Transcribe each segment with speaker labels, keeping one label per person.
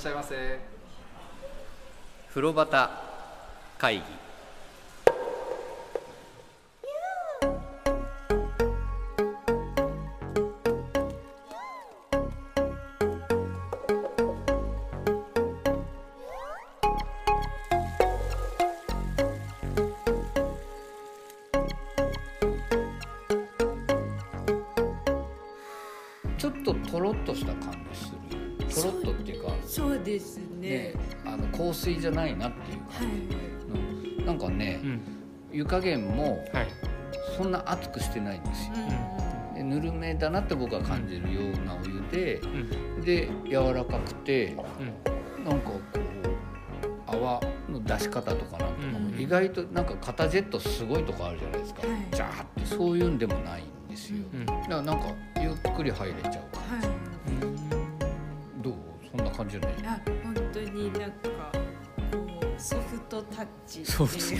Speaker 1: らっしゃいませ。
Speaker 2: 風呂端会議。じゃないなっていう
Speaker 3: はい
Speaker 2: 感じ、うんなんかね、
Speaker 4: うん。
Speaker 2: 湯加減も
Speaker 4: はい。
Speaker 2: そんな熱くしてないんですよ、
Speaker 3: うん。
Speaker 2: でぬるめだなって僕は感じるようなお湯で
Speaker 4: うん。
Speaker 2: で柔らかくて
Speaker 4: うん。
Speaker 2: なんかこう泡の出し方とかなんとかも
Speaker 4: うん
Speaker 2: 意外となんか肩ジェットすごいとこあるじゃないですか、
Speaker 3: はい。
Speaker 2: ジャーってそういうんでもないんですよ、
Speaker 4: うん
Speaker 2: だからなんかゆっくり入れちゃう
Speaker 3: はい。
Speaker 2: どう？そんな感じじゃない？
Speaker 3: あ本当になんかソフトタッチ。
Speaker 2: ソフトタ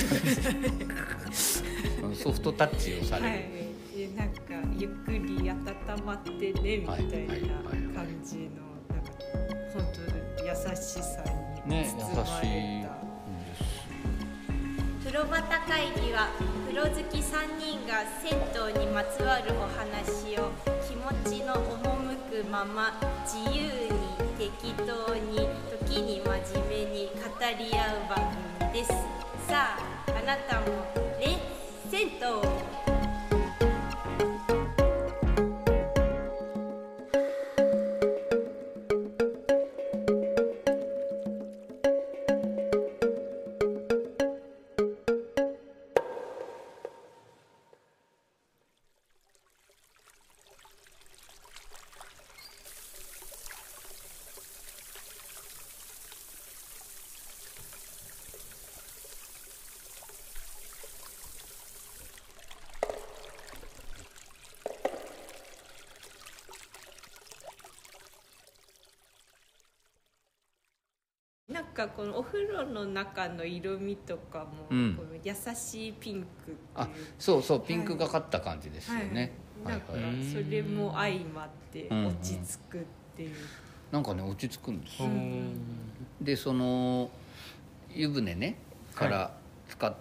Speaker 2: うんソフトタッチをされる、
Speaker 3: はい。でなんかゆっくり温まってねみたい。な感じのなんか本当優しさに
Speaker 2: ね
Speaker 3: 包まれた、
Speaker 2: 優しい。
Speaker 5: 風呂端会議は風呂好き3人が銭湯にまつわるお話を気持ちの赴くまま自由に適当に時に真面目に語り合う番組です。さああなたもレッ銭湯
Speaker 3: かこのお風呂の中の色味とかも、
Speaker 2: うん。
Speaker 3: この優しいピンクっていう。
Speaker 2: あそうそうピンクがかった感じですよね、は
Speaker 3: ない。
Speaker 2: はい
Speaker 4: はい。
Speaker 3: それも相まって
Speaker 2: うん
Speaker 3: 落ち着くっていう、
Speaker 2: なんかね落ち着くんですよ。
Speaker 4: うん。
Speaker 2: でその湯船ねから使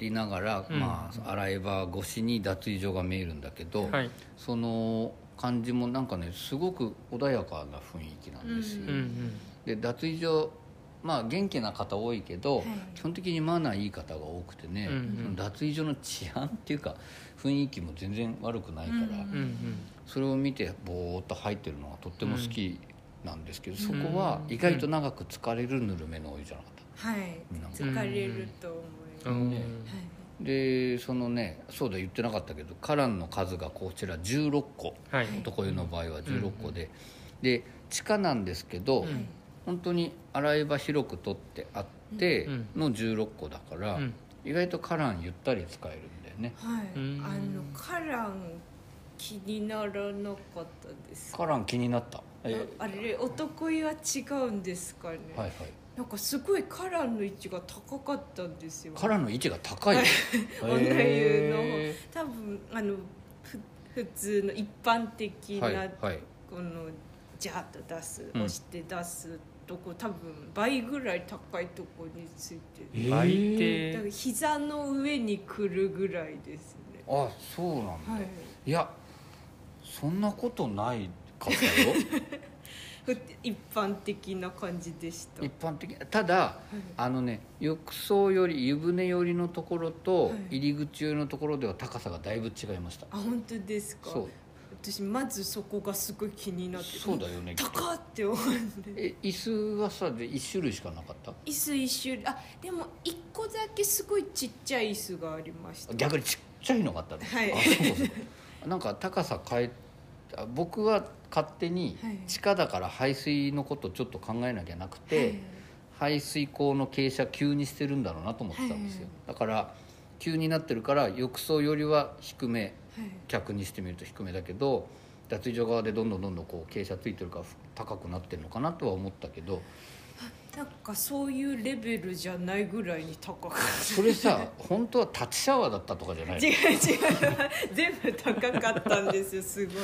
Speaker 2: いながら、
Speaker 4: うん。
Speaker 2: まあ洗い場越しに脱衣所が見えるんだけど、
Speaker 4: はい。
Speaker 2: その感じもなんかねすごく穏やかな雰囲気なんですよ、
Speaker 4: うんうん。
Speaker 2: で脱衣所まあ元気な方多いけど、
Speaker 3: はい。
Speaker 2: 基本的にマナーいい方が多くてね、
Speaker 4: うんうん。
Speaker 2: 脱衣所の治安っていうか雰囲気も全然悪くないから、
Speaker 3: うん
Speaker 4: うんうん。
Speaker 2: それを見てぼーっと入ってるのがとっても好きなんですけど、
Speaker 4: ん。
Speaker 2: そこは意外と長く疲れるぬるめのお湯じゃなかった、
Speaker 3: はい。疲れると思います、
Speaker 4: うん。
Speaker 2: ね
Speaker 3: はい。
Speaker 2: でそのねそうだ言ってなかったけど花壇の数がこちら16個。
Speaker 4: はい。
Speaker 2: 男湯の場合は16個で、で地下なんですけど、
Speaker 4: うん
Speaker 2: 本当に洗い場広く取ってあって
Speaker 4: うん。
Speaker 2: の16個だから、
Speaker 4: うん。
Speaker 2: 意外と花壇ゆったり使えるんだよね。
Speaker 3: はい、
Speaker 4: うん。
Speaker 3: あのカラン気にならなかったです。か
Speaker 2: 花壇気になった？え
Speaker 3: あれ男湯は違うんですかね、
Speaker 2: はいはい。
Speaker 3: なんかすごいカランの位置が高かったんですよ。
Speaker 2: 花壇の位置が高い。
Speaker 3: はい。女湯の
Speaker 2: へ
Speaker 3: 多分あのふ普通の一般的
Speaker 2: ー
Speaker 3: な、
Speaker 2: はいはい。
Speaker 3: このジャーッと出す、
Speaker 2: うん。
Speaker 3: 押して出すとこ多分倍ぐらい高いとこについてる、
Speaker 4: 倍
Speaker 3: だ
Speaker 4: って。
Speaker 3: から膝の上に来るぐらいですね。
Speaker 2: あそうなんだ、
Speaker 3: はい。
Speaker 2: い、やそんなことないかったよ。
Speaker 3: ふ 一般的な感じでした。
Speaker 2: 一般的。ただあのね浴槽より湯船寄りのところと
Speaker 3: はい。
Speaker 2: 入り口寄りのところでは高さがだいぶ違いました、
Speaker 3: あ本当ですか？
Speaker 2: そう
Speaker 3: 私まずそこがすごい気になって
Speaker 2: そうだよね。
Speaker 3: 高って思って
Speaker 2: え椅子はさで1種類しかなかった？
Speaker 3: 椅子一種類。あでも一個だけすごいちっちゃい椅子がありました。
Speaker 2: 逆にちっちゃいのがあったの、
Speaker 3: はい。
Speaker 2: あそうそうなんか高さ変えあ僕は勝手に
Speaker 3: はい。
Speaker 2: 地下だから排水のことちょっと考えなきゃなくて、
Speaker 3: はい。
Speaker 2: 排水口の傾斜急にしてるんだろうなと思ってたんですよ、だから急になってるから浴槽よりは低め。
Speaker 3: はい
Speaker 2: 客にしてみると低めだけど脱衣所側でどんどんどんどんこう傾斜ついてるから高くなってるのかなとは思ったけど
Speaker 3: なんかそういうレベルじゃないぐらいに高かっ
Speaker 2: それさ本当は立ちシャワーだったとかじゃない
Speaker 3: た違う違う。全部高かったんですよすごい。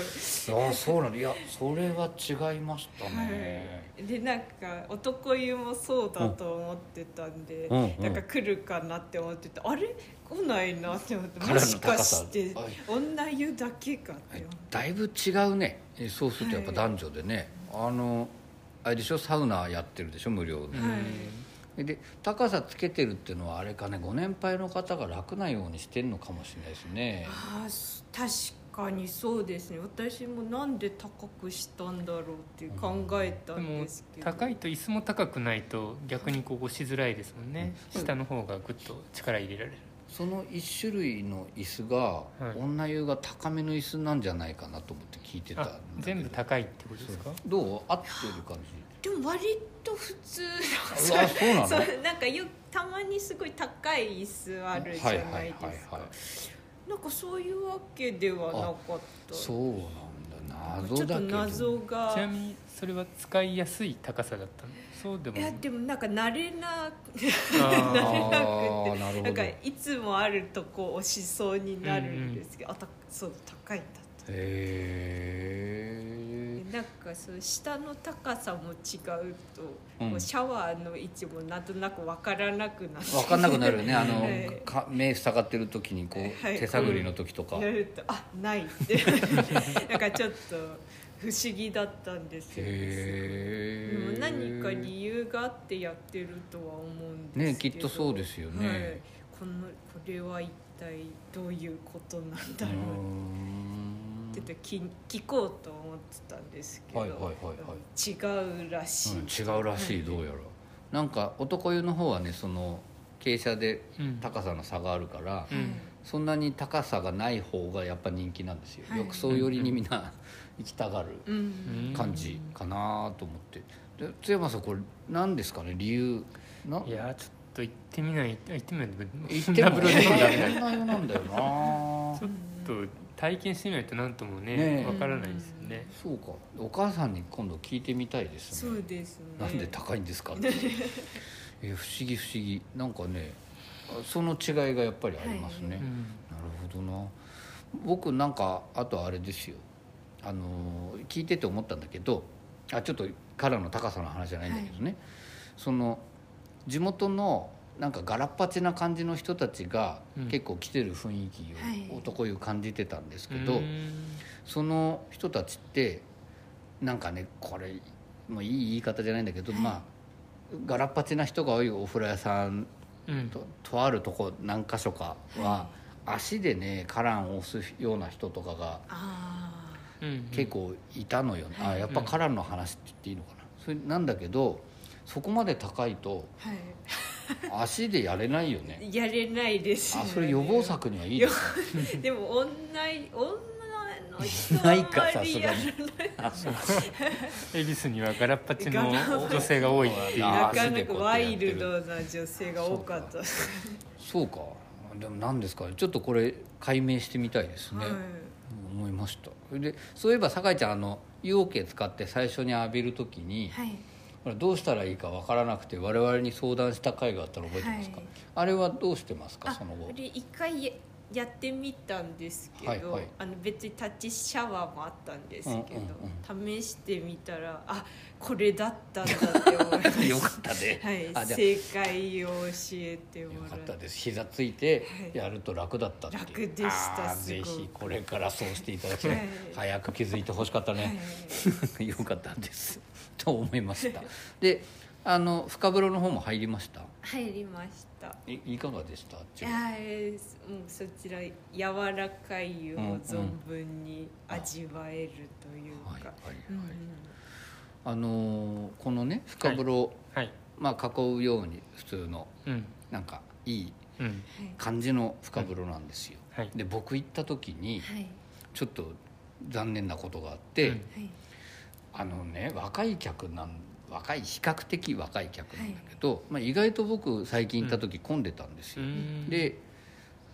Speaker 2: ああそうなの？いやそれは違いましたね、
Speaker 3: でなんか男湯もそうだと思ってたんで、
Speaker 2: うんうん。
Speaker 3: なんか来るかなって思ってたあれ？来ないなって思ってもしかして
Speaker 2: はい。
Speaker 3: 女湯だけかって思って。
Speaker 2: だいぶ違うね。えそうするとやっぱ男女でね、あのあれでしょ？サウナやってるでしょ？無料で、
Speaker 3: はい。
Speaker 2: で高さつけてるっていうのはあれかね？ご年配の方が楽なようにしてるのかもしれないですね。
Speaker 3: あー確かにそうですね。私もなんで高くしたんだろうって考えたん
Speaker 1: で
Speaker 3: すけど。
Speaker 1: 高いと椅子も高くないと逆にこう押しづらいですもんね、
Speaker 2: うん。
Speaker 1: 下の方がグッと力入れられる
Speaker 2: その一種類の椅子が、
Speaker 1: い。
Speaker 2: 女湯が高めの椅子なんじゃないかなと思って聞いてた
Speaker 1: 全部高いってことですか？
Speaker 2: どう？合ってる感じ？
Speaker 3: でも割と普通
Speaker 2: そうなの？
Speaker 3: そうなんかよたまにすごい高い椅子あるじゃないですか、
Speaker 2: はいはいはいはい。
Speaker 3: なんかそういうわけではなかった。
Speaker 2: そうなんだ。謎
Speaker 3: ちょっと
Speaker 2: だけど
Speaker 3: 謎が。
Speaker 1: ちなみにそれは使いやすい高さだったの？そうでも。
Speaker 3: いやでもなんか慣れな
Speaker 1: あ
Speaker 2: ああなるほど。
Speaker 3: なんかいつもあるとこ押しそうになるんですけど、あたそう高いんだった
Speaker 2: へえ
Speaker 3: なんかそう下の高さも違うと、
Speaker 2: うん。
Speaker 3: こうシャワーの位置もなんとなく分からなくなって。
Speaker 2: 分かんなくなるよね。あの、
Speaker 3: はい。
Speaker 2: か目塞がってる時にこう、
Speaker 3: はい。
Speaker 2: 手探りの時とか、
Speaker 3: やるとあないって。なんかちょっと不思議だったんですよ。でも何か理由があってやってるとは思うんですけど。
Speaker 2: ねきっとそうですよね。
Speaker 3: はい、このこれは一体どういうことなんだろう。ってちょっと聞聞こうと思ってたんですけど、
Speaker 2: はいはいはい
Speaker 3: 違うらしい、
Speaker 2: うん、違うらしいどうやら。なんか男湯の方はねその傾斜で
Speaker 1: うん。
Speaker 2: 高さの差があるから、
Speaker 1: うん。
Speaker 2: そんなに高さがない方がやっぱ人気なんですよ、
Speaker 3: はい。
Speaker 2: 浴槽寄りにみんな行きたがる
Speaker 3: うん。
Speaker 2: 感じかなと思って。で津山さんこれ何ですかね？理由？な？い
Speaker 1: やちょっと行ってみない行ってみない。と
Speaker 2: 行っても
Speaker 1: ダブルでもダメだ
Speaker 2: そんな湯なんだよな。
Speaker 1: ちょっと体験してみないと何とも
Speaker 2: ね
Speaker 1: わからないですよね。
Speaker 2: そうか。お母さんに今度聞いてみたいです
Speaker 3: そ
Speaker 2: ね
Speaker 3: うですね。
Speaker 2: なんで高いんですか？って。え不思議不思議。なんかねその違いがやっぱりありますね、
Speaker 1: うん。
Speaker 2: なるほどな。僕なんかあとあれですよあの聞いてて思ったんだけどあちょっとからの高さの話じゃないんだけどね、その地元のなんかガラッパチな感じの人たちが
Speaker 1: うん。
Speaker 2: 結構来てる雰囲気
Speaker 3: はい。
Speaker 2: を男湯感じてたんですけど、
Speaker 1: うん。
Speaker 2: その人たちってなんかねこれもういい言い方じゃないんだけど、まあガラッパチな人が多いお風呂屋さん
Speaker 1: うん。
Speaker 2: ととあるとこ何箇所かは、足でねカランを押すような人とかが結構いたのよ、ね
Speaker 3: はい。
Speaker 2: あやっぱカランの話って言っていいのかな、それなんだけどそこまで高いと
Speaker 3: あはい。
Speaker 2: 足でやれないよね。
Speaker 3: やれないですよ
Speaker 2: あ
Speaker 3: ね
Speaker 2: それ予防策にはいいですね。
Speaker 3: でも女女の人は
Speaker 2: ないか
Speaker 3: あんまりやらない。
Speaker 2: あそう。
Speaker 1: 恵比寿にはガラッパチの女性が多いっていう
Speaker 2: あ
Speaker 3: な
Speaker 2: ー
Speaker 3: かなかワイルドな女性が多かった。
Speaker 2: そうか。でも何ですかね。ちょっとこれ解明してみたいですね、
Speaker 3: はい
Speaker 2: 思いました。でそういえば酒井ちゃんあの湯桶使って最初に浴びる時に、
Speaker 3: はい。
Speaker 2: どうしたらいいかわからなくて我々に相談した回があったの覚えてますか、
Speaker 3: はい。
Speaker 2: あれはどうしてますか？
Speaker 3: あ
Speaker 2: その後。
Speaker 3: 一回ややってみたんですけど、
Speaker 2: はいはい。
Speaker 3: あの別に立ちシャワーもあったんですけど、
Speaker 2: うん
Speaker 3: 試してみたらあこれだったんだって思いまし
Speaker 2: よかったね、
Speaker 3: た、はい、正解を教えても
Speaker 2: よからっ
Speaker 3: って
Speaker 2: たです。膝ついて
Speaker 3: はい。
Speaker 2: やると楽だったっていう。
Speaker 3: 楽でした
Speaker 2: ぜひこれからそうしていただきたい、
Speaker 3: はい。
Speaker 2: 早く気づいてほしかったね、
Speaker 3: はい。
Speaker 2: よかったです。と思いました。であの深風呂の方も入りました？
Speaker 3: 入りました。
Speaker 2: いいかがでした？
Speaker 3: いやーもうそちら柔らかい湯を存分に味わえるというか、
Speaker 2: はいはいはい。
Speaker 3: うん
Speaker 2: あのーこのね深風呂、
Speaker 1: はい
Speaker 2: まあ囲うように普通の
Speaker 1: うん。
Speaker 2: なんかいい
Speaker 1: うん
Speaker 2: 感じの深風呂なんですよ、
Speaker 1: はい。
Speaker 2: で僕行った時に
Speaker 3: はい。
Speaker 2: ちょっと残念なことがあって、
Speaker 1: うん。
Speaker 3: はい。
Speaker 2: あのね若い客なん若い比較的若い客なんだけど、まあ、意外と僕最近行った時混んでたんですよ、
Speaker 1: うん。
Speaker 2: で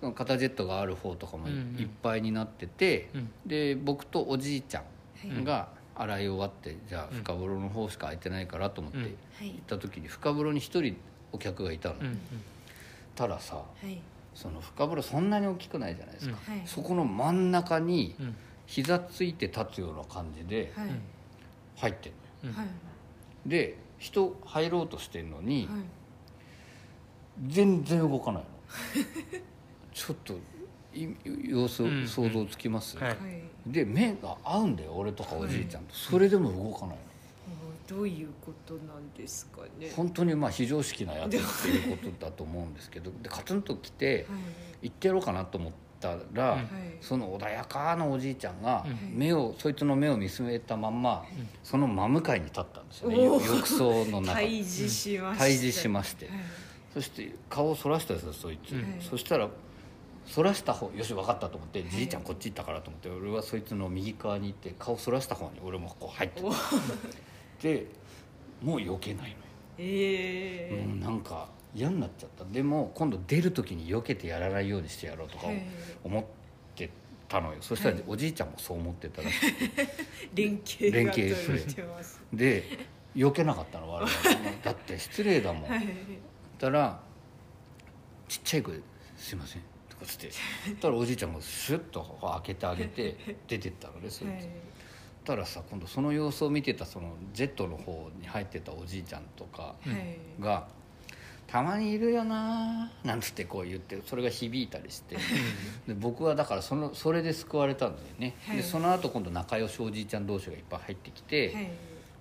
Speaker 2: その肩ジェットがある方とかもい
Speaker 1: うんうん。
Speaker 2: いっぱいになってて、
Speaker 1: うん。
Speaker 2: で僕とおじいちゃんが洗い終わってじゃあ深風呂の方しか空いてないからと思って
Speaker 1: うん。
Speaker 2: 行
Speaker 3: はい。
Speaker 2: った時に深風呂に一人お客がいたの、
Speaker 1: うんうん。
Speaker 2: たらさ
Speaker 3: はい。
Speaker 2: その深風呂そんなに大きくないじゃないですか、
Speaker 3: うん。はい。
Speaker 2: そこの真ん中に
Speaker 1: うん。
Speaker 2: 膝ついて立つような感じで
Speaker 3: はい。
Speaker 2: 入ってるのよ。
Speaker 1: うん
Speaker 3: はい
Speaker 2: で人入ろうとしてんのに、
Speaker 3: はい。
Speaker 2: 全然動かないの。ちょっとい様子
Speaker 1: うん
Speaker 2: 想像つきます、
Speaker 1: はい。
Speaker 3: はい。
Speaker 2: で目が合うんだよ俺とかおじいちゃんと、それでも動かないの。
Speaker 3: どういうことなんですかね。
Speaker 2: 本当にまあ非常識なやつっていうことだと思うんですけどでカツンと来て
Speaker 3: はい。
Speaker 2: 行ってやろうかなと思ったら、その穏やかなおじいちゃんが
Speaker 1: うん。
Speaker 2: 目をそいつの目を見つめたまんまその真向かいに立ったんですよね。浴槽の中。
Speaker 3: 対
Speaker 2: に
Speaker 3: 峙しました
Speaker 2: 対峙しまして。
Speaker 3: はい。
Speaker 2: そして顔をそらしたんですよそいつ、
Speaker 1: うん
Speaker 2: そしたらそらした方よし分かったと思って、
Speaker 3: い。
Speaker 2: じいちゃんこっち行ったからと思って俺はそいつの右側に行って顔そらした方に俺もこう入って
Speaker 3: お
Speaker 2: でもう避けないのよ、
Speaker 3: え
Speaker 2: もうなんか嫌になっちゃった。でも今度出る時に避けてやらないようにしてやろうとか
Speaker 3: はい
Speaker 2: 思ってたのよ。そしたら
Speaker 3: はい。
Speaker 2: おじいちゃんもそう思ってたらしくて
Speaker 3: 連携が
Speaker 2: 連携する
Speaker 3: 取れてます。
Speaker 2: で避けなかったの我々 だって失礼だもん、
Speaker 3: はい。
Speaker 2: たらちっちゃい声で「すいません」とかつって。そしたらおじいちゃんがシュッと開けてあげて 出てったのねそいつ、
Speaker 3: はい。
Speaker 2: たらさ今度その様子を見てたその Z の方に入ってたおじいちゃんとか
Speaker 3: はい。
Speaker 2: が「たまにいるよな」なんつってこう言ってそれが響いたりして。で僕はだからそのそれで救われたんだよね、
Speaker 3: はい。
Speaker 2: でその後今度仲良しおじいちゃん同士がいっぱい入ってきて、
Speaker 3: はい。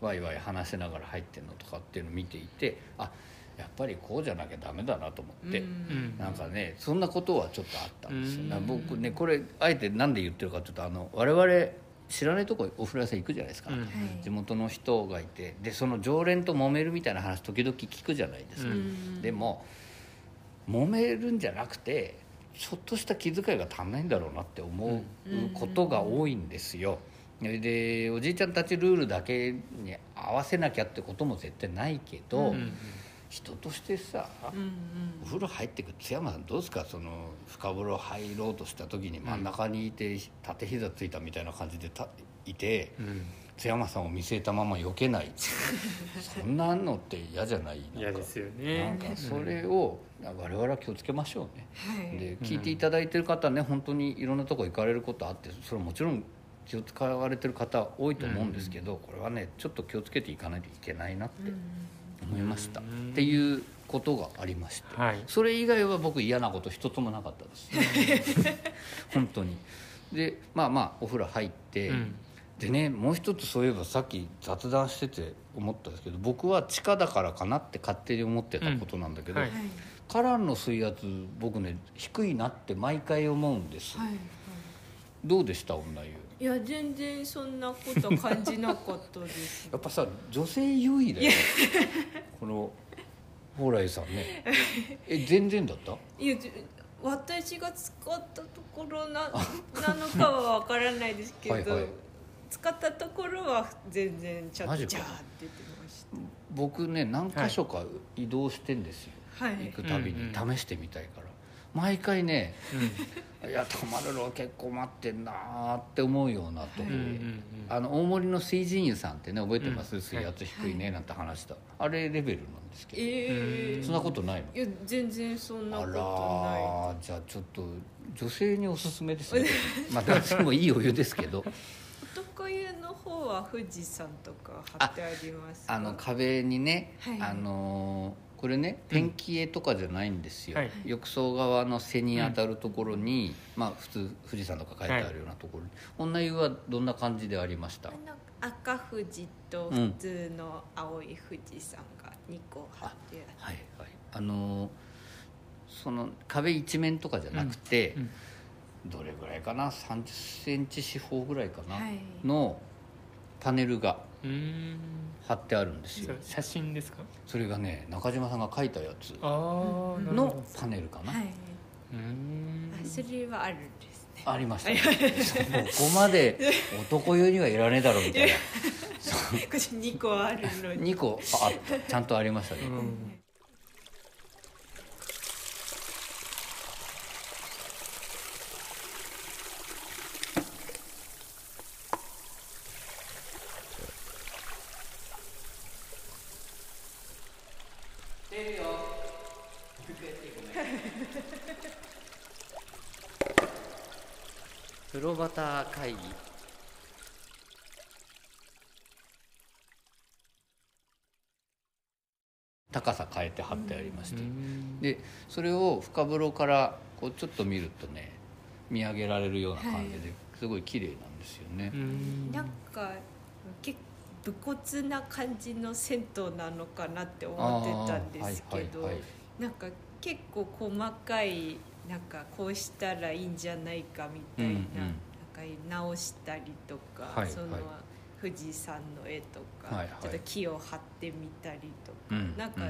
Speaker 2: ワイワイ話しながら入ってんのとかっていうのを見ていてあやっぱりこうじゃなきゃダメだなと思って、
Speaker 3: うん。
Speaker 1: うん
Speaker 2: なんかねそんなことはちょっとあったんですよ、僕ねこれあえて何で言ってるかというとあの我々知らないとこお風呂屋さん行くじゃないですか、
Speaker 1: うん。
Speaker 3: はい。
Speaker 2: 地元の人がいて。でその常連と揉めるみたいな話時々聞くじゃないですか、
Speaker 1: うん。
Speaker 2: でも揉めるんじゃなくてちょっとした気遣いが足んないんだろうなって思うことが多いんですよ。でおじいちゃんたちルールだけに合わせなきゃってことも絶対ないけど、
Speaker 1: うん
Speaker 2: 人としてさ、
Speaker 3: うんうん。
Speaker 2: お風呂入ってく津山さんどうですかその深風呂入ろうとした時に真ん中にいて縦膝ついたみたいな感じでたいて
Speaker 1: うん。
Speaker 2: 津山さんを見据えたまま避けない。そんなのって嫌じゃない？なんか。
Speaker 1: 嫌ですよね。
Speaker 2: なんかそれを我々は気をつけましょうね。
Speaker 3: はい。
Speaker 2: で聞いていただいてる方ね本当にいろんなとこ行かれることあってそれはもちろん気を使われてる方多いと思うんですけど、これはねちょっと気をつけていかないといけないなって思いました、
Speaker 1: うん
Speaker 2: っていうことがありまして、
Speaker 1: はい。
Speaker 2: それ以外は僕嫌なこと一つもなかったです。本当に。でまあまあお風呂入って、
Speaker 1: うん。
Speaker 2: でねもう一つそういえばさっき雑談してて思ったんですけど僕は地下だからかなって勝手に思ってたことなんだけど、
Speaker 1: うんはい。
Speaker 3: はい
Speaker 2: カランの水圧僕ね低いなって毎回思うんです、
Speaker 3: はい。
Speaker 2: どうでした？女湯
Speaker 3: いや全然そんなこと感じなかったです。
Speaker 2: やっぱさ女性優位だよこの蓬莱さんね。え全然だった？
Speaker 3: いやじ私が使ったところななのかはわからないですけど
Speaker 2: はいはい。
Speaker 3: 使ったところは全然ちゃん
Speaker 2: マジか。
Speaker 3: とジャーってまし
Speaker 2: 僕ね何箇所か移動してんですよ、
Speaker 3: たはい。
Speaker 2: 行くたびに。
Speaker 1: うん。
Speaker 2: 試してみたいから、毎回ねいや泊まるのは結構待ってんなーって思うようなとこ、
Speaker 3: はい
Speaker 1: うんうんうん。
Speaker 2: あの大森の水神湯さんってね覚えてます、
Speaker 1: うん。
Speaker 2: 水圧低いねなんて話した、あれレベルなんですけど、
Speaker 3: ええ
Speaker 2: そん。なことないの
Speaker 3: いや全然そんな
Speaker 2: あ
Speaker 3: こと
Speaker 2: らーじゃあちょっと女性におすすめですね。まあ男性もいいお湯ですけど。
Speaker 3: ない男湯の方は富士山とか貼ってありますか？
Speaker 2: あの壁にね、
Speaker 3: はい。
Speaker 2: あのーこれねペンキ絵とかじゃないんですよ、
Speaker 1: はい。
Speaker 2: 浴槽側の背に当たるところに、まあ普通富士山とか書いてあるようなところに、女湯はどんな感じでありました？
Speaker 3: あの赤富士と普通の青い富士山が2個貼ってあ
Speaker 2: はいはい。あのーその壁一面とかじゃなくて、
Speaker 1: うん。
Speaker 2: どれぐらいかな？3 0ンチ四方ぐらいかな、
Speaker 3: はい。
Speaker 2: のパネルが。
Speaker 1: うーん
Speaker 2: 貼ってあるんですよ。
Speaker 1: 写真ですか？
Speaker 2: それがね中島さんが描いたやつの
Speaker 1: ど。
Speaker 2: パネルかな、
Speaker 3: はい。う
Speaker 1: ーん。
Speaker 3: あそれはあるんですね。
Speaker 2: ありました。ねここまで男湯にはいらねえだろみたいな。
Speaker 3: これ2個あるのに。
Speaker 2: 2個ああったちゃんとありましたね、
Speaker 1: うん
Speaker 2: れるよ風呂旗会議高さ変えて貼ってありまして、
Speaker 1: うん。
Speaker 2: でそれを深風呂からこうちょっと見るとね見上げられるような感じで、すごい綺麗なんですよね。
Speaker 1: う、ん。
Speaker 3: なんか結構武骨な感じの銭湯なのかなって思ってたんですけど、
Speaker 2: はいはい
Speaker 3: なんか結構細かいなんかこうしたらいいんじゃないかみたいな,、直したりとか、
Speaker 2: はいはい
Speaker 3: その富士山の絵とか、
Speaker 2: はいはい
Speaker 3: ちょっと木を貼ってみたりとか、
Speaker 2: うん
Speaker 3: なんか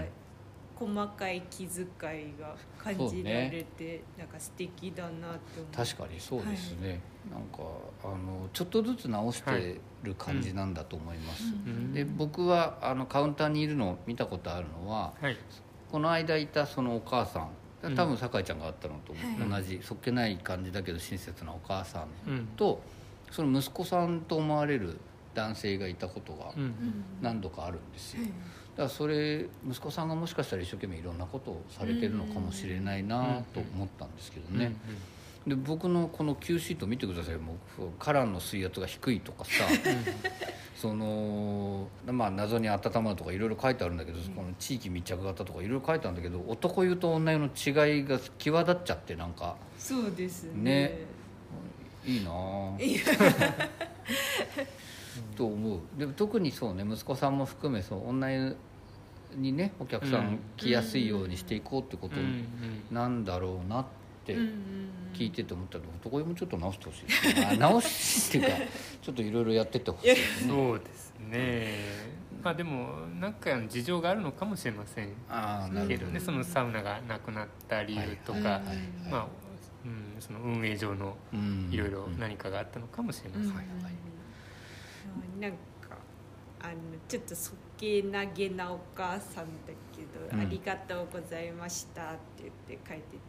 Speaker 3: 細かい気遣いが感じられて、なんか素敵だなって思
Speaker 2: 確かにそうですね、なんかあのちょっとずつ直してる感じなんだと思います、
Speaker 1: うん
Speaker 2: で僕はあのカウンターにいるのを見たことあるのはこの間いたそのお母さん多分酒井ちゃんがあったのと
Speaker 3: はい。
Speaker 2: 同じ、そっけない感じだけど親切なお母さん
Speaker 1: うん。
Speaker 2: とその息子さんと思われる男性がいたことが
Speaker 1: うん。
Speaker 2: 何度かあるんですよ、
Speaker 3: はい
Speaker 2: だからそれ息子さんがもしかしたら一生懸命いろんなことをされてるのかもしれないなと思ったんですけどね、で僕のこの Q シート見てくださいもうカランの水圧が低いとかさ。そのまあ謎に温まるとかいろいろ書いてあるんだけど、この地域密着型とかいろいろ書いてあるんだけど男湯と女湯の違いが際立っちゃってなんか。
Speaker 3: そうですね。
Speaker 2: ね。いいなあ。と思う。でも特にそうね息子さんも含めそう。女湯にねお客さ
Speaker 1: うん。
Speaker 2: ん来やすいようにしていこうってこと
Speaker 1: うん。うん。
Speaker 2: なんだろうなって
Speaker 3: うんうん
Speaker 2: 聞いてて思ったら男湯もちょっと直してほしいですね。あ直しっていうかちょっといろいろやってってほしいですね。
Speaker 1: そうですね。まあでも何かの事情があるのかもしれません。けどねそのサウナがなくなった理由とか
Speaker 2: はいはいはい。
Speaker 1: まあうんその運営上の
Speaker 2: うん
Speaker 1: いろいろ何かがあったのかもしれません。
Speaker 3: うんうなんかあのちょっとそっけなげなお母さんだけど「
Speaker 2: うん。
Speaker 3: ありがとうございました」って言って書いてた「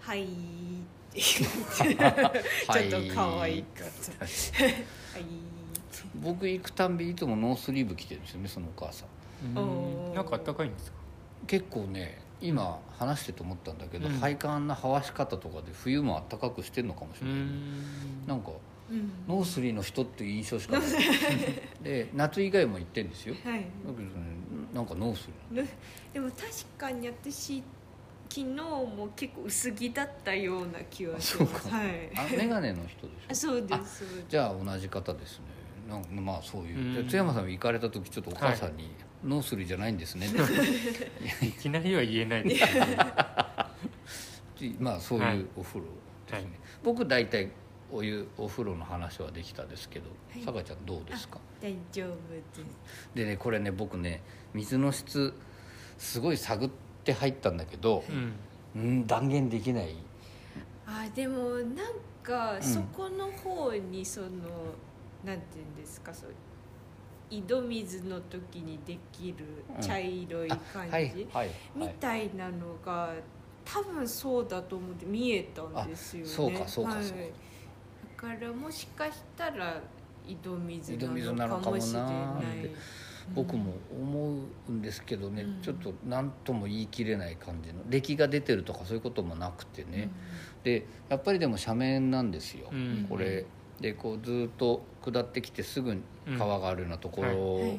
Speaker 3: はい」って言ってちょっと可愛かった「はい」
Speaker 2: 僕行くたんびいつもノースリーブ着てるんですよねそのお母さん。
Speaker 1: うん。なんかあったかいんですか？
Speaker 2: 結構ね今話してて思ったんだけど、
Speaker 1: うん。
Speaker 2: 配管のはわし方とかで冬もあったかくしてるのかもしれない、
Speaker 1: ん。
Speaker 2: なんか
Speaker 3: うん。
Speaker 2: ノースリーの人っていう印象しかない。で夏以外も行ってんですよ。だ
Speaker 3: はい。
Speaker 2: けどねなんかノースリー
Speaker 3: ね でも確かに私昨日も結構薄着だったような気はします。
Speaker 2: そうか。
Speaker 3: はい。
Speaker 2: あ眼鏡の人で
Speaker 3: あ
Speaker 2: しょ？
Speaker 3: そうですそうです。
Speaker 2: じゃあ同じ方ですね。なんかまあそういう、
Speaker 1: う
Speaker 2: 津山さんも行かれた時ちょっとお母さんに「ノースリーじゃないんですね」
Speaker 1: いきなりは言えない です
Speaker 2: まあそう
Speaker 1: はいいう
Speaker 2: お風呂ですね、
Speaker 1: はい。
Speaker 2: 僕大体お湯お風呂の話はできたですけど
Speaker 3: はい。
Speaker 2: さかちゃんどうですか？
Speaker 3: 大丈夫です。
Speaker 2: でねこれね僕ね水の質すごい探って入ったんだけど
Speaker 1: うん。
Speaker 2: うん断言できない。
Speaker 3: あでもなんか
Speaker 2: ん。
Speaker 3: そこの方にその、なんていうんですかそう井戸水の時にできる茶色い
Speaker 2: あ
Speaker 3: 感じ、
Speaker 2: はいはい
Speaker 3: み
Speaker 2: はい。
Speaker 3: たいなのが多分そうだと思って見えたんですよね。
Speaker 2: そうかそうか
Speaker 3: はい。
Speaker 2: そうか。
Speaker 3: だからもしかしたら井戸水
Speaker 2: な
Speaker 3: なの
Speaker 2: のかも
Speaker 3: しれない
Speaker 2: 僕も思うんですけどね、
Speaker 3: うん。
Speaker 2: ちょっと何とも言い切れない感じの歴が出てるとかそういうこともなくてね、でやっぱりでも斜面なんですよ、
Speaker 1: うん。
Speaker 2: これ。でこうずっと下ってきてすぐ川があるようなとこ
Speaker 3: うん
Speaker 2: ろ
Speaker 3: はい。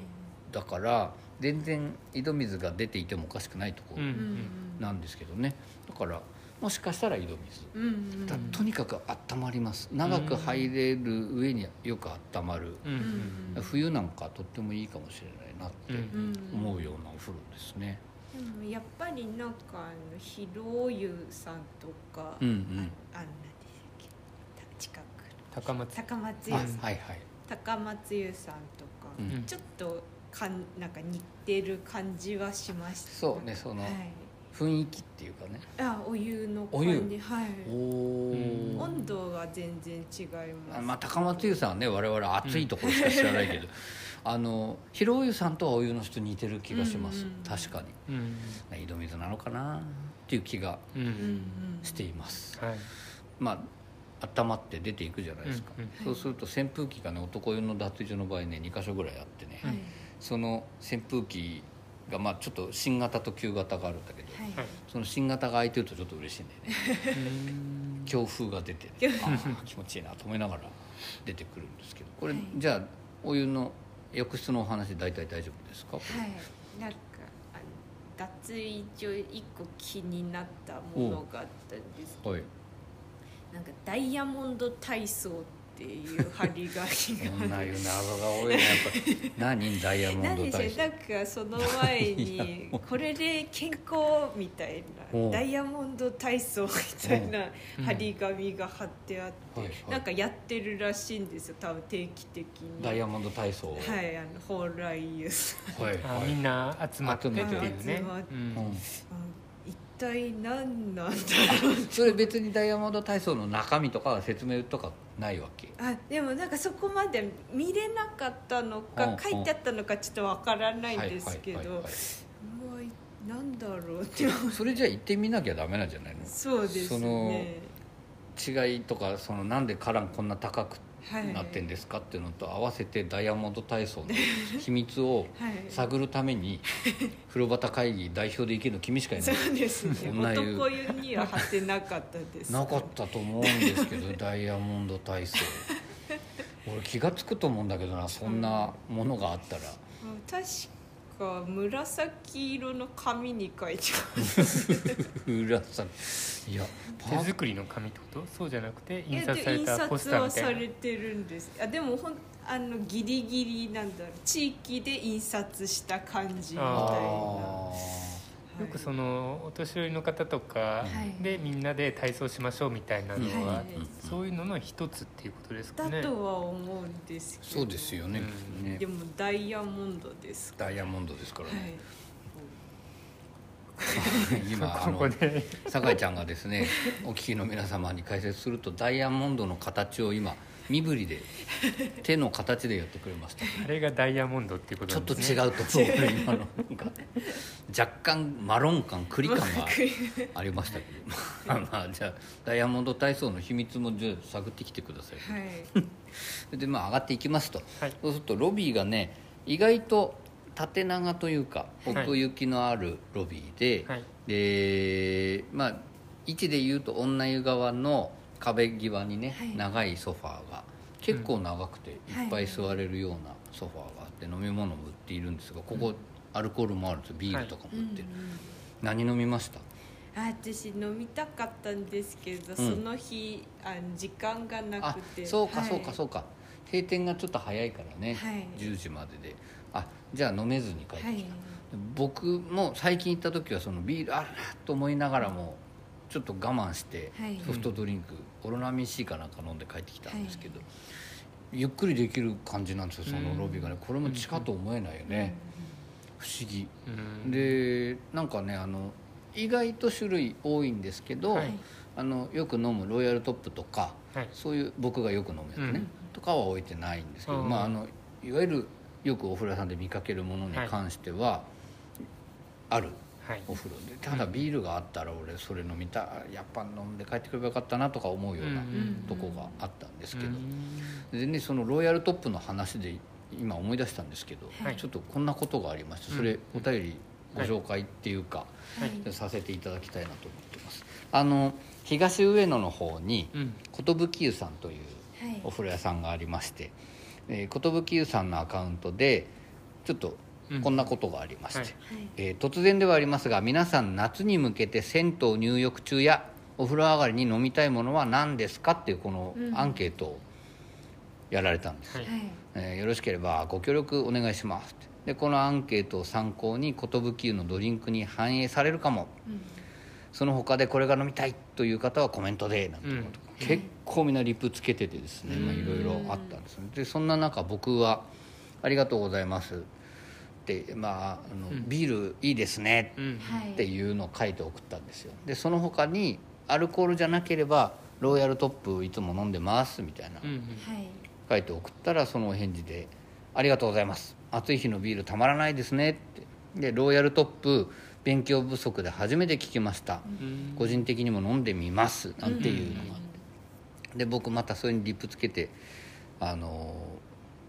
Speaker 2: だから全然井戸水が出ていてもおかしくないところ
Speaker 1: うん
Speaker 3: うん
Speaker 2: なんですけどね。だからもしかしたら井戸水。
Speaker 3: うんうん
Speaker 2: だとにかく温まります。長く入れる上によく温まる、
Speaker 1: うんうん
Speaker 2: 冬なんかとってもいいかもしれないなって
Speaker 1: うん。
Speaker 2: 思うようなお風呂ですね。
Speaker 3: でもやっぱりなんかあの広湯さんとか、
Speaker 2: うんうん。
Speaker 3: あんなでしたっけ？近く。の
Speaker 1: 高松。
Speaker 3: 高松湯。
Speaker 2: あ
Speaker 3: さん、
Speaker 2: はいはい。
Speaker 3: 高松湯さんとか、
Speaker 2: うん。
Speaker 3: ちょっとかんなんか似てる感じはしました。
Speaker 2: そうねその
Speaker 3: はい、
Speaker 2: 雰囲気っていうかね。
Speaker 3: あお湯の
Speaker 2: お
Speaker 3: 感じ。
Speaker 2: 湯。
Speaker 3: はい。温度が全然違います。
Speaker 2: まあ高松湯さんはね我々暑いところしか知らないけど、あの広湯さんとはお湯の人似てる気がします、
Speaker 3: うん。うん
Speaker 2: 確かに。
Speaker 1: うん。
Speaker 2: 井戸水なのかなっていう気が
Speaker 1: うん
Speaker 3: うんうん。
Speaker 2: しています、
Speaker 1: はい。
Speaker 2: まあ温まって出ていくじゃないですか、
Speaker 1: うんうん
Speaker 2: そうすると扇風機がね男湯の脱衣所の場合ね2箇所ぐらいあってね、
Speaker 3: はい。
Speaker 2: その扇風機が、まあ、ちょっと新型と旧型があるんだけど、
Speaker 3: はい。
Speaker 1: はい。
Speaker 2: その新型が空いてるとちょっと嬉しいんだよね。
Speaker 1: うん。
Speaker 2: 強風が出て、ね、あー気持ちいいなと思いながら出てくるんですけど。これ、
Speaker 3: はい。
Speaker 2: じゃあお湯の浴室のお話大体大丈夫ですか、
Speaker 3: はい。なんかあの脱衣所一個気になったものがあったんですけど
Speaker 2: はい。
Speaker 3: なんかダイヤモンド体操っていう張り紙
Speaker 2: こん
Speaker 3: が
Speaker 2: ないう謎が多いねやっぱ。何ダイヤモンド体操？
Speaker 3: でしょうなんかその前にこれで健康みたいなダイヤモンド体操みたいな
Speaker 1: うん。
Speaker 3: 張り紙が貼ってあって、
Speaker 2: はいはい。
Speaker 3: なんかやってるらしいんですよ多分定期的に。
Speaker 2: ダイヤモンド体操
Speaker 3: はいあの蓬莱湯さん。
Speaker 2: はい
Speaker 1: あみんな集まってっていう
Speaker 3: 集
Speaker 1: ね
Speaker 3: まって
Speaker 1: うん。
Speaker 2: うん。
Speaker 3: 一体何なんだろう。
Speaker 2: それ別にダイヤモンド体操の中身とかは説明とかないわけ？
Speaker 3: あでもなんかそこまで見れなかったの
Speaker 2: うん
Speaker 3: か書いてあったのかちょっとわからないんですけど
Speaker 2: はいはいはいは
Speaker 3: うわなんだろうって
Speaker 2: それじゃあ行ってみなきゃダメなんじゃないの？
Speaker 3: そうです
Speaker 2: その
Speaker 3: ね
Speaker 2: 違いとかそのなんでカランこんな高く
Speaker 3: はい
Speaker 2: なってんですかっていうのと合わせてダイヤモンド体操の秘密を
Speaker 3: はい。
Speaker 2: 探るために 風呂端会議代表で行けるの君しかいない。
Speaker 3: そうですね。
Speaker 2: そんな言う
Speaker 3: 男湯には貼ってなかったです
Speaker 2: なかったと思うんですけど ダイヤモンド体操。俺気が付くと思うんだけどなそんなものがあったら。
Speaker 3: うん確か紫色の紙に書いて
Speaker 2: 裏さいやパ
Speaker 1: 手作りの紙ってこと？そうじゃなくて印刷されたポスター
Speaker 3: は
Speaker 1: みたいな。
Speaker 3: されてるんです。あでもほんあのギリギリなんだろう地域で印刷した感じみたいな。
Speaker 2: あ
Speaker 1: よくそのお年寄りの方とか
Speaker 3: い。
Speaker 1: でみんなで体操しましょうみたいなのは
Speaker 3: はい。
Speaker 1: そういうのの一つっていうことですか
Speaker 3: だ
Speaker 1: ね
Speaker 3: とは思うんですけど。
Speaker 2: そうですよね,、
Speaker 1: うん。
Speaker 2: ね。
Speaker 3: でもダイヤモンドですか
Speaker 2: ダイヤモンドですから
Speaker 3: はい。
Speaker 2: ね、今あ
Speaker 1: こ
Speaker 2: の酒井ちゃんがですねお聞きの皆様に解説するとダイヤモンドの形を今身振りで手の形でやってくれました。
Speaker 1: あれがダイヤモンドっていうこと
Speaker 2: ちょっと
Speaker 1: なんですね。
Speaker 2: 違うと思う。今の若干マロン感栗感が ありましたけど。まあまあじゃあダイヤモンド体操の秘密もじゃあ探ってきてください。
Speaker 3: はい。
Speaker 2: でまあ上がっていきますと、
Speaker 1: はい。
Speaker 2: そうするとロビーがね意外と縦長というか
Speaker 1: はい。
Speaker 2: 奥行きのあるロビーで、
Speaker 1: はい。
Speaker 2: でまあ位置で言うと女湯側の壁際にね、
Speaker 3: はい。
Speaker 2: 長いソファーが結構長くていっぱい座れるようなソファーがあって飲み物も売っているんですがここアルコールもあるんですよ。ビールとかも売ってる、何飲みました？
Speaker 3: あ私飲みたかったんですけど、
Speaker 2: ん。
Speaker 3: その日あ時間がな
Speaker 2: あ
Speaker 3: くて。
Speaker 2: そうか
Speaker 3: はい。
Speaker 2: そうかそうか、閉店がちょっと早いからね、
Speaker 3: はい。
Speaker 2: 10時までで。あじゃあ飲めずに帰ってきた、
Speaker 3: はい。
Speaker 2: 僕も最近行った時はそのビールあるなと思いながらもちょっと我慢して
Speaker 3: はい。
Speaker 2: ソフトドリンク、オロナミン C かなんか飲んで帰ってきたんですけど、ゆっくりできる感じなんですよそのロビーがね。これも地下と思えないよね、不思議。
Speaker 1: うん。
Speaker 2: でなんかねあの意外と種類多いんですけど、
Speaker 1: はい。
Speaker 2: あのよく飲むロイヤルトップとか
Speaker 1: はい。
Speaker 2: そういう僕がよく飲むやつね、
Speaker 1: うん。
Speaker 2: とかは置いてないんですけど、
Speaker 1: うん。
Speaker 2: まあ、あのいわゆるよくお風呂屋さんで見かけるものに関しては、ある
Speaker 1: はい。
Speaker 2: お風呂で。ただビールがあったら俺それ飲みたい。やっぱ飲んで帰ってくればよかったなとか思うような
Speaker 1: うん。
Speaker 2: とこがあったんですけど、
Speaker 1: うん。
Speaker 2: でねそのロイヤルトップの話で今思い出したんですけど、
Speaker 1: はい。
Speaker 2: ちょっとこんなことがありましてそれお便りご紹介っていうか、
Speaker 1: はい。
Speaker 2: させていただきたいなと思ってます。あの東上野の方に
Speaker 1: うん。
Speaker 2: 寿湯さんという
Speaker 3: はい。
Speaker 2: お風呂屋さんがありましてえー寿湯さんのアカウントでちょっとこんなことがありまして、
Speaker 1: はい。
Speaker 2: えー突然ではありますが皆さん夏に向けて銭湯入浴中やお風呂上がりに飲みたいものは何ですかっていうこの
Speaker 3: うん。
Speaker 2: アンケートをやられたんです、
Speaker 1: はい。
Speaker 2: えーよろしければご協力お願いしますって。でこのアンケートを参考に寿湯のドリンクに反映されるかも。その他でこれが飲みたいという方はコメントでなんてこと。が、結構みんなリプつけててですね、まあ、いろいろあったんですね。でそんな中僕は「ありがとうございます」って、まあ、あの
Speaker 1: うん。
Speaker 2: ビールいいですね
Speaker 1: うん。
Speaker 2: っていうのを書いて送ったんですよ。でその他にアルコールじゃなければロイヤルトップいつも飲んでますみたいな。
Speaker 1: うんうん。
Speaker 2: 書いて送ったらそのお返事で「ありがとうございます。暑い日のビールたまらないですね」って。でロイヤルトップ勉強不足で初めて聞きました。
Speaker 1: うん。
Speaker 2: 個人的にも飲んでみます。なんていうのがあって。で僕またそれにリップつけてあの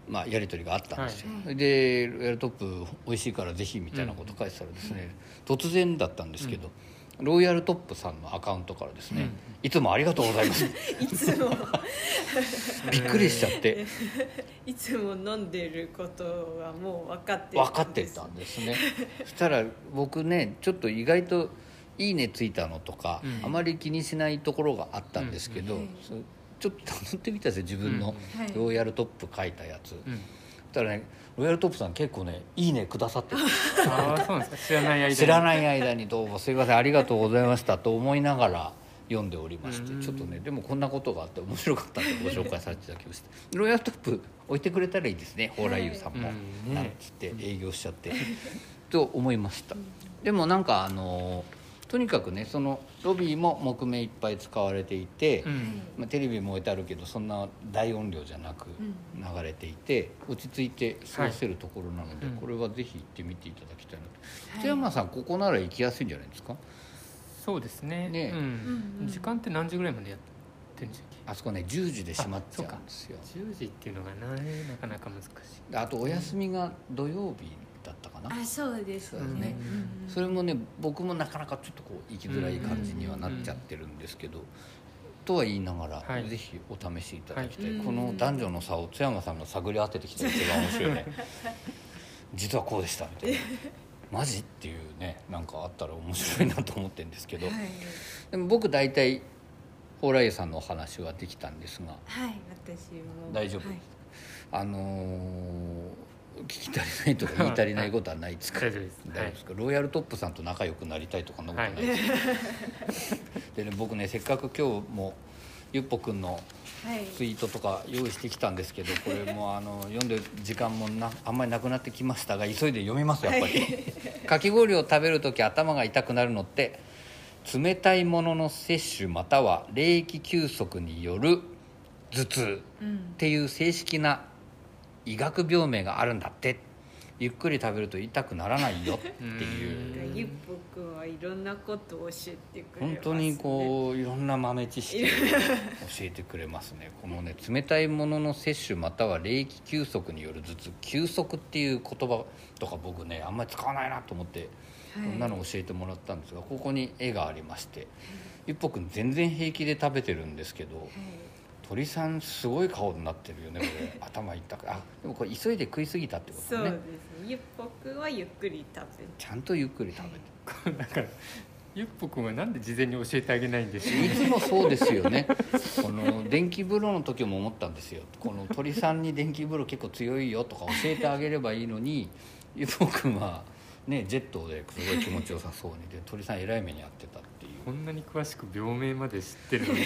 Speaker 2: まあ、やり取りがあったんですよ、
Speaker 3: はい。
Speaker 2: で「ロイヤルトップ美味しいからぜひ」みたいなこと書いてたらですね、突然だったんですけど、ロイヤルトップさんのアカウントからですね、いつもありがとうございます。
Speaker 3: いつも。
Speaker 2: びっくりしちゃって。
Speaker 3: いつも飲んでることはもう分かって
Speaker 2: 分かってたんですね。そしたら僕ねちょっと意外と「いいね」ついたのとか、
Speaker 1: うん。
Speaker 2: あまり気にしないところがあったんですけど、
Speaker 3: うん
Speaker 2: ちょっと辿ってみたんですよ自分のロイヤルトップ書いたやつ、たらねロイヤルトップさん結構ね「いいね」くださって
Speaker 1: 知らない間に。
Speaker 2: 知らない間にどうもすいませんありがとうございましたと思いながら読んでおりまして
Speaker 1: うん。
Speaker 2: ちょっとねでもこんなことがあって面白かったんでご紹介させていただきました。ロイヤルトップ置いてくれたらいいですね蓬莱優さんも、
Speaker 1: うん。
Speaker 2: なんつって営業しちゃって。と思いました。でもなんかあのとにかくねそのロビーも木目いっぱい使われていて、
Speaker 1: うん。
Speaker 2: まあ、テレビも置いてあるけどそんな大音量じゃなく
Speaker 3: うん。
Speaker 2: 流れていて落ち着いて過ごせるところなので、
Speaker 1: はいうん。
Speaker 2: これはぜひ行ってみていただきたいなと。
Speaker 3: はい。
Speaker 2: 津山さんここなら行きやすいんじゃないですか？
Speaker 1: そうですね。
Speaker 2: ね。
Speaker 1: うん。
Speaker 3: うんうん
Speaker 1: 時間って何時ぐらいまでやってんでしたっけ？
Speaker 2: あそこね10時で閉まっちゃうんですよ。
Speaker 1: 10時っていうのがねなかなか難しい。
Speaker 2: であとお休みが土曜日。だったかな、
Speaker 3: あそうです
Speaker 2: そうですね
Speaker 3: ねうん。
Speaker 2: それもね僕もなかなかちょっとこう行きづらい感じにはなっちゃってるんですけど、とは言いながら、
Speaker 1: はい。
Speaker 2: ぜひお試しいただきたい、
Speaker 3: はい。
Speaker 2: この男女の差を津山さんが探り当ててきたら一番面白いね。実はこうでしたみたいな。マジ？っていうねなんかあったら面白いなと思ってるんですけど、
Speaker 3: はい。
Speaker 2: でも僕大体蓬莱さんのお話はできたんですが。
Speaker 3: はい私も。
Speaker 2: 大丈夫？
Speaker 3: はい。
Speaker 2: あのー聞き足りないとか 言い足りないことはないですか？
Speaker 1: 大丈夫です。
Speaker 2: 大丈夫ですか、ロイヤルトップさんと仲良くなりたいとかそんなことないですか、でね僕ねせっかく今日もゆっぽくんの
Speaker 3: はい。
Speaker 2: ツイートとか用意してきたんですけどこれもあの読んでる時間もなあんまりなくなってきましたが急いで読みますやっぱり、かき氷を食べる時頭が痛くなるのって冷たいものの摂取または冷液休息による頭痛
Speaker 3: うん
Speaker 2: っていう正式な医学病名があるんだって。ゆっくり食べると痛くならないよっていう。
Speaker 1: うん。
Speaker 3: ゆっぽくんはいろんなことを教えてくれます、ね、
Speaker 2: 本当にこういろんな豆知識を教えてくれますね。このね冷たいものの摂取または冷気休息による頭痛休息っていう言葉とか僕ねあんまり使わないなと思ってこ
Speaker 3: はい。
Speaker 2: んなの教えてもらったんですがここに絵がありまして。ゆっぽくん全然平気で食べてるんですけど
Speaker 3: はい
Speaker 2: 鳥さんすごい顔になってるよねこれ。頭痛くあでもこれ急いで食いすぎたってこと
Speaker 3: そうです
Speaker 2: ね。
Speaker 3: ねゆっぽくんはゆっくり食べて
Speaker 2: ちゃんとゆっくり食べて。
Speaker 1: だからゆっぽくんはなんで事前に教えてあげないんでしょう
Speaker 2: いつもそうですよね。この電気風呂の時も思ったんですよ。この鳥さんに電気風呂結構強いよとか教えてあげればいいのにゆぽくんはねジェットですごい気持ちよさそうに。で鳥さんえらい目に遭ってたってい
Speaker 1: こんなに詳しく病名まで知ってるのに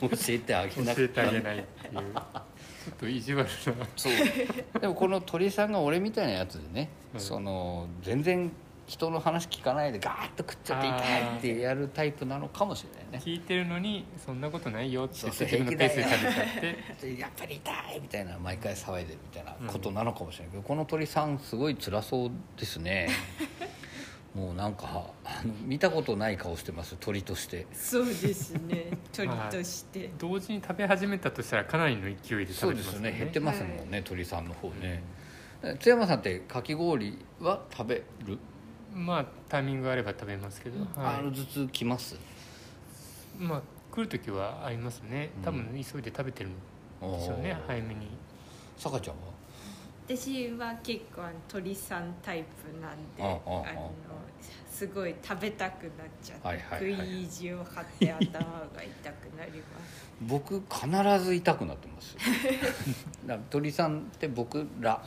Speaker 2: 教えてあげな
Speaker 1: 教
Speaker 2: て
Speaker 1: げないっていう。ちょっと意地悪な。
Speaker 2: そう。でもこの鳥さんが俺みたいなやつでね、
Speaker 1: うん
Speaker 2: その全然人の話聞かないでガーッと食っちゃって痛いってやるタイプなのかもしれないね。
Speaker 1: 聞いてるのにそんなことないよって自分のペースで食べちゃって。
Speaker 2: やっぱり痛いみたいな毎回騒いでるみたいなことなのかもしれないけど、この鳥さんすごい辛そうですねもうなんかあの見たことない顔してます鳥として。
Speaker 3: そうですね。鳥として。
Speaker 1: 同時に食べ始めたとしたらかなりの勢いで
Speaker 2: そうで
Speaker 1: 食べてますすよね。
Speaker 2: よね。減ってますもんね、鳥さんの方ね、津山さんってかき氷は食べる、
Speaker 1: まあタイミングがあれば食べますけど、は
Speaker 2: あの頭痛きます？
Speaker 1: い、まあ来る時はありますね。多分急いで食べてるんでしょうね
Speaker 2: おー。
Speaker 1: 早めに。
Speaker 2: さかちゃんは？
Speaker 3: 私は結構鳥さんタイプなんで
Speaker 2: あああ
Speaker 3: あ。のすごい食べたくなっちゃって、
Speaker 2: はいはいはい。
Speaker 3: 食い意地を張って頭が痛くなります。
Speaker 2: 僕必ず痛くなってますだ から鳥さんって僕ら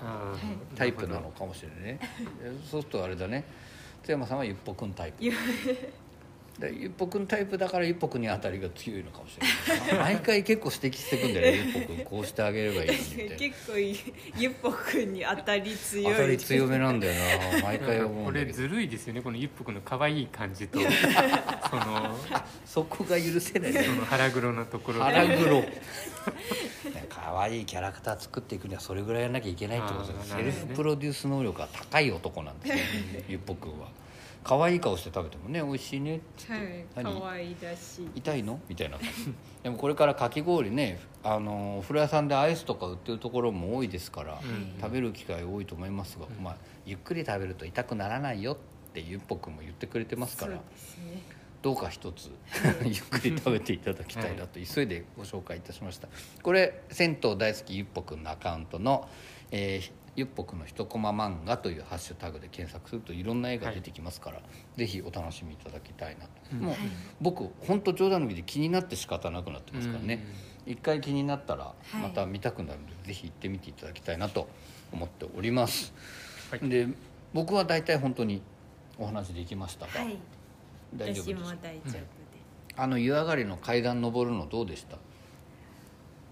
Speaker 2: タイプなのかもしれないね。えそうするとあれだね。津山さんはゆっぽくんタイプ
Speaker 3: ゆ
Speaker 2: っぽくんタイプだからゆっぽくんに当たりが強いのかもしれない。毎回結構指摘してくんだよね。ゆっぽくんこうしてあげればいいのにみたいな
Speaker 3: 結構ゆっぽくんに当たり強い。
Speaker 2: 当たり強めなんだよな。毎回思
Speaker 1: こ
Speaker 2: うんだけど。
Speaker 1: れずるいですよね。このゆっぽくんの可愛い感じと。その
Speaker 2: そこが許せない。ね
Speaker 1: その腹黒なところが
Speaker 2: 腹黒。ね可愛いキャラクター作っていくにはそれぐらいやらなきゃいけないってことです
Speaker 1: あー
Speaker 2: セルフプロデュース能力が高い男なんですよゆっぽくんは可愛い顔して食べてもね美味しいね
Speaker 3: はい
Speaker 2: 何？
Speaker 3: 可愛いだし
Speaker 2: 痛いの？みたいな。でもこれからかき氷ねあのお風呂屋さんでアイスとか売ってるところも多いですから、
Speaker 1: うん。
Speaker 2: 食べる機会多いと思いますが、まあ、ゆっくり食べると痛くならないよってゆっぽくんも言ってくれてますから。
Speaker 3: そうですね。
Speaker 2: どうか一つ ゆっくり食べていただきたいなと急いでご紹介いたしました。これ銭湯大好きゆっぽくんのアカウントの、えーゆっぽくんの一コマ漫画というハッシュタグで検索するといろんな絵が出てきますから、ぜひお楽しみいただきたいなと、
Speaker 1: うん。
Speaker 2: もう僕本当冗談抜きで気になって仕方なくなってますからね、一回気になったら
Speaker 5: い。
Speaker 2: また見たくなるので、ぜひ行ってみていただきたいなと思っております、
Speaker 1: はい。
Speaker 2: で僕は大体本当にお話できましたが、
Speaker 5: はい。
Speaker 2: 大丈夫です
Speaker 5: 私も大丈夫で、
Speaker 2: あの湯上がりの階段登るのどうでした？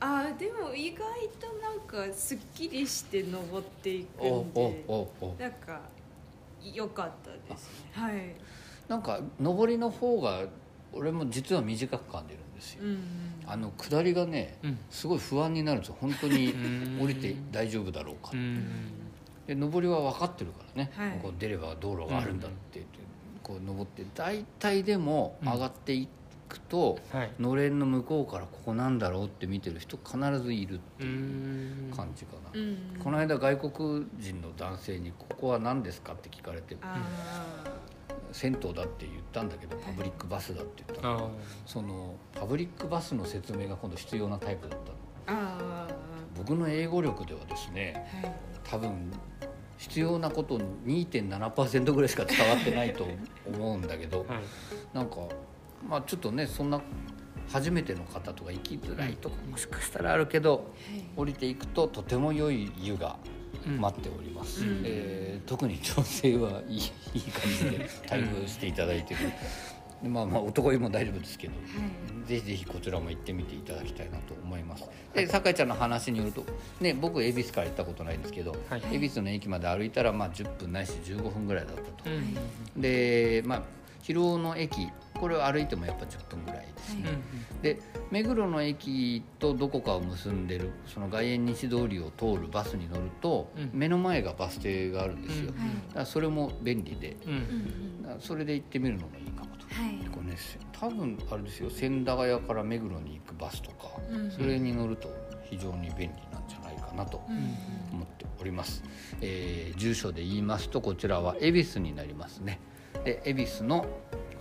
Speaker 3: あーでも意外となんかすっきりして登っていく
Speaker 2: おお
Speaker 3: んで
Speaker 2: おお
Speaker 3: なんか良かったですね。はい。
Speaker 2: なんか上りの方が俺も実は短く感じるんですよ、
Speaker 3: うん
Speaker 2: あの下りがね
Speaker 1: うん。
Speaker 2: すごい不安になるんですよ。本当に
Speaker 1: うん。
Speaker 2: 降りて大丈夫だろうか
Speaker 1: うん
Speaker 2: で上りは分かってるからね、
Speaker 3: はい。
Speaker 2: こう出れば道路があるんだって言ってこう登って大体でも上がっていくと、
Speaker 1: はい。
Speaker 2: のれんの向こうからここなんだろうって見てる人必ずいるって
Speaker 1: う
Speaker 2: いうん。感じかな、
Speaker 3: うん
Speaker 2: この間外国人の男性に「ここは何ですか?」って聞かれて
Speaker 3: あ
Speaker 2: 銭湯だって言ったんだけどパブリックバスだって言ったの。
Speaker 1: あ
Speaker 2: そのパブリックバスの説明が今度必要なタイプだったの。僕の英語力ではですね
Speaker 3: ーはい。
Speaker 2: 多分必要なこと2.7%ぐらいしか伝わってないと思うんだけど
Speaker 1: はい。
Speaker 2: なんかまあちょっとねそんな初めての方とか行きづらいとかもしかしたらあるけど降りていくととても良い湯が待っております、
Speaker 3: うん。
Speaker 2: えー特に女性はいいいい感じで対応していただいてる。でまあまあ男湯も大丈夫ですけど、ぜひぜひこちらも行ってみていただきたいなと思います。で酒井ちゃんの話によるとね僕恵比寿から行ったことないんですけど
Speaker 1: はい。
Speaker 2: 恵比寿の駅まで歩いたらまあ10分ないし15分ぐらいだったと。
Speaker 1: うん。
Speaker 2: でまあ広尾の駅これを歩いてもやっぱ10分ぐらいですね、で目黒の駅とどこかを結んでるその外苑西通りを通るバスに乗ると、
Speaker 1: うん。
Speaker 2: 目の前がバス停があるんですよ、
Speaker 1: うん。
Speaker 2: だからそれも便利で
Speaker 1: うん。
Speaker 2: それで行ってみるのもいいかもと、
Speaker 5: はい。
Speaker 2: これね多分あれですよ千駄ヶ谷から目黒に行くバスとか、
Speaker 3: うん
Speaker 2: それに乗ると非常に便利なんじゃないかなと思っております、えー住所で言いますとこちらは恵比寿になりますねで恵比寿の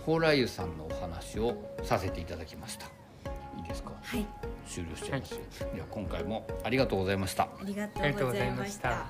Speaker 2: 蓬莱湯さんのお話をさせていただきました。いいですか？
Speaker 5: はい。
Speaker 2: 終了しちゃいますよ、では今回もありがとうございました。
Speaker 5: ありがとうございました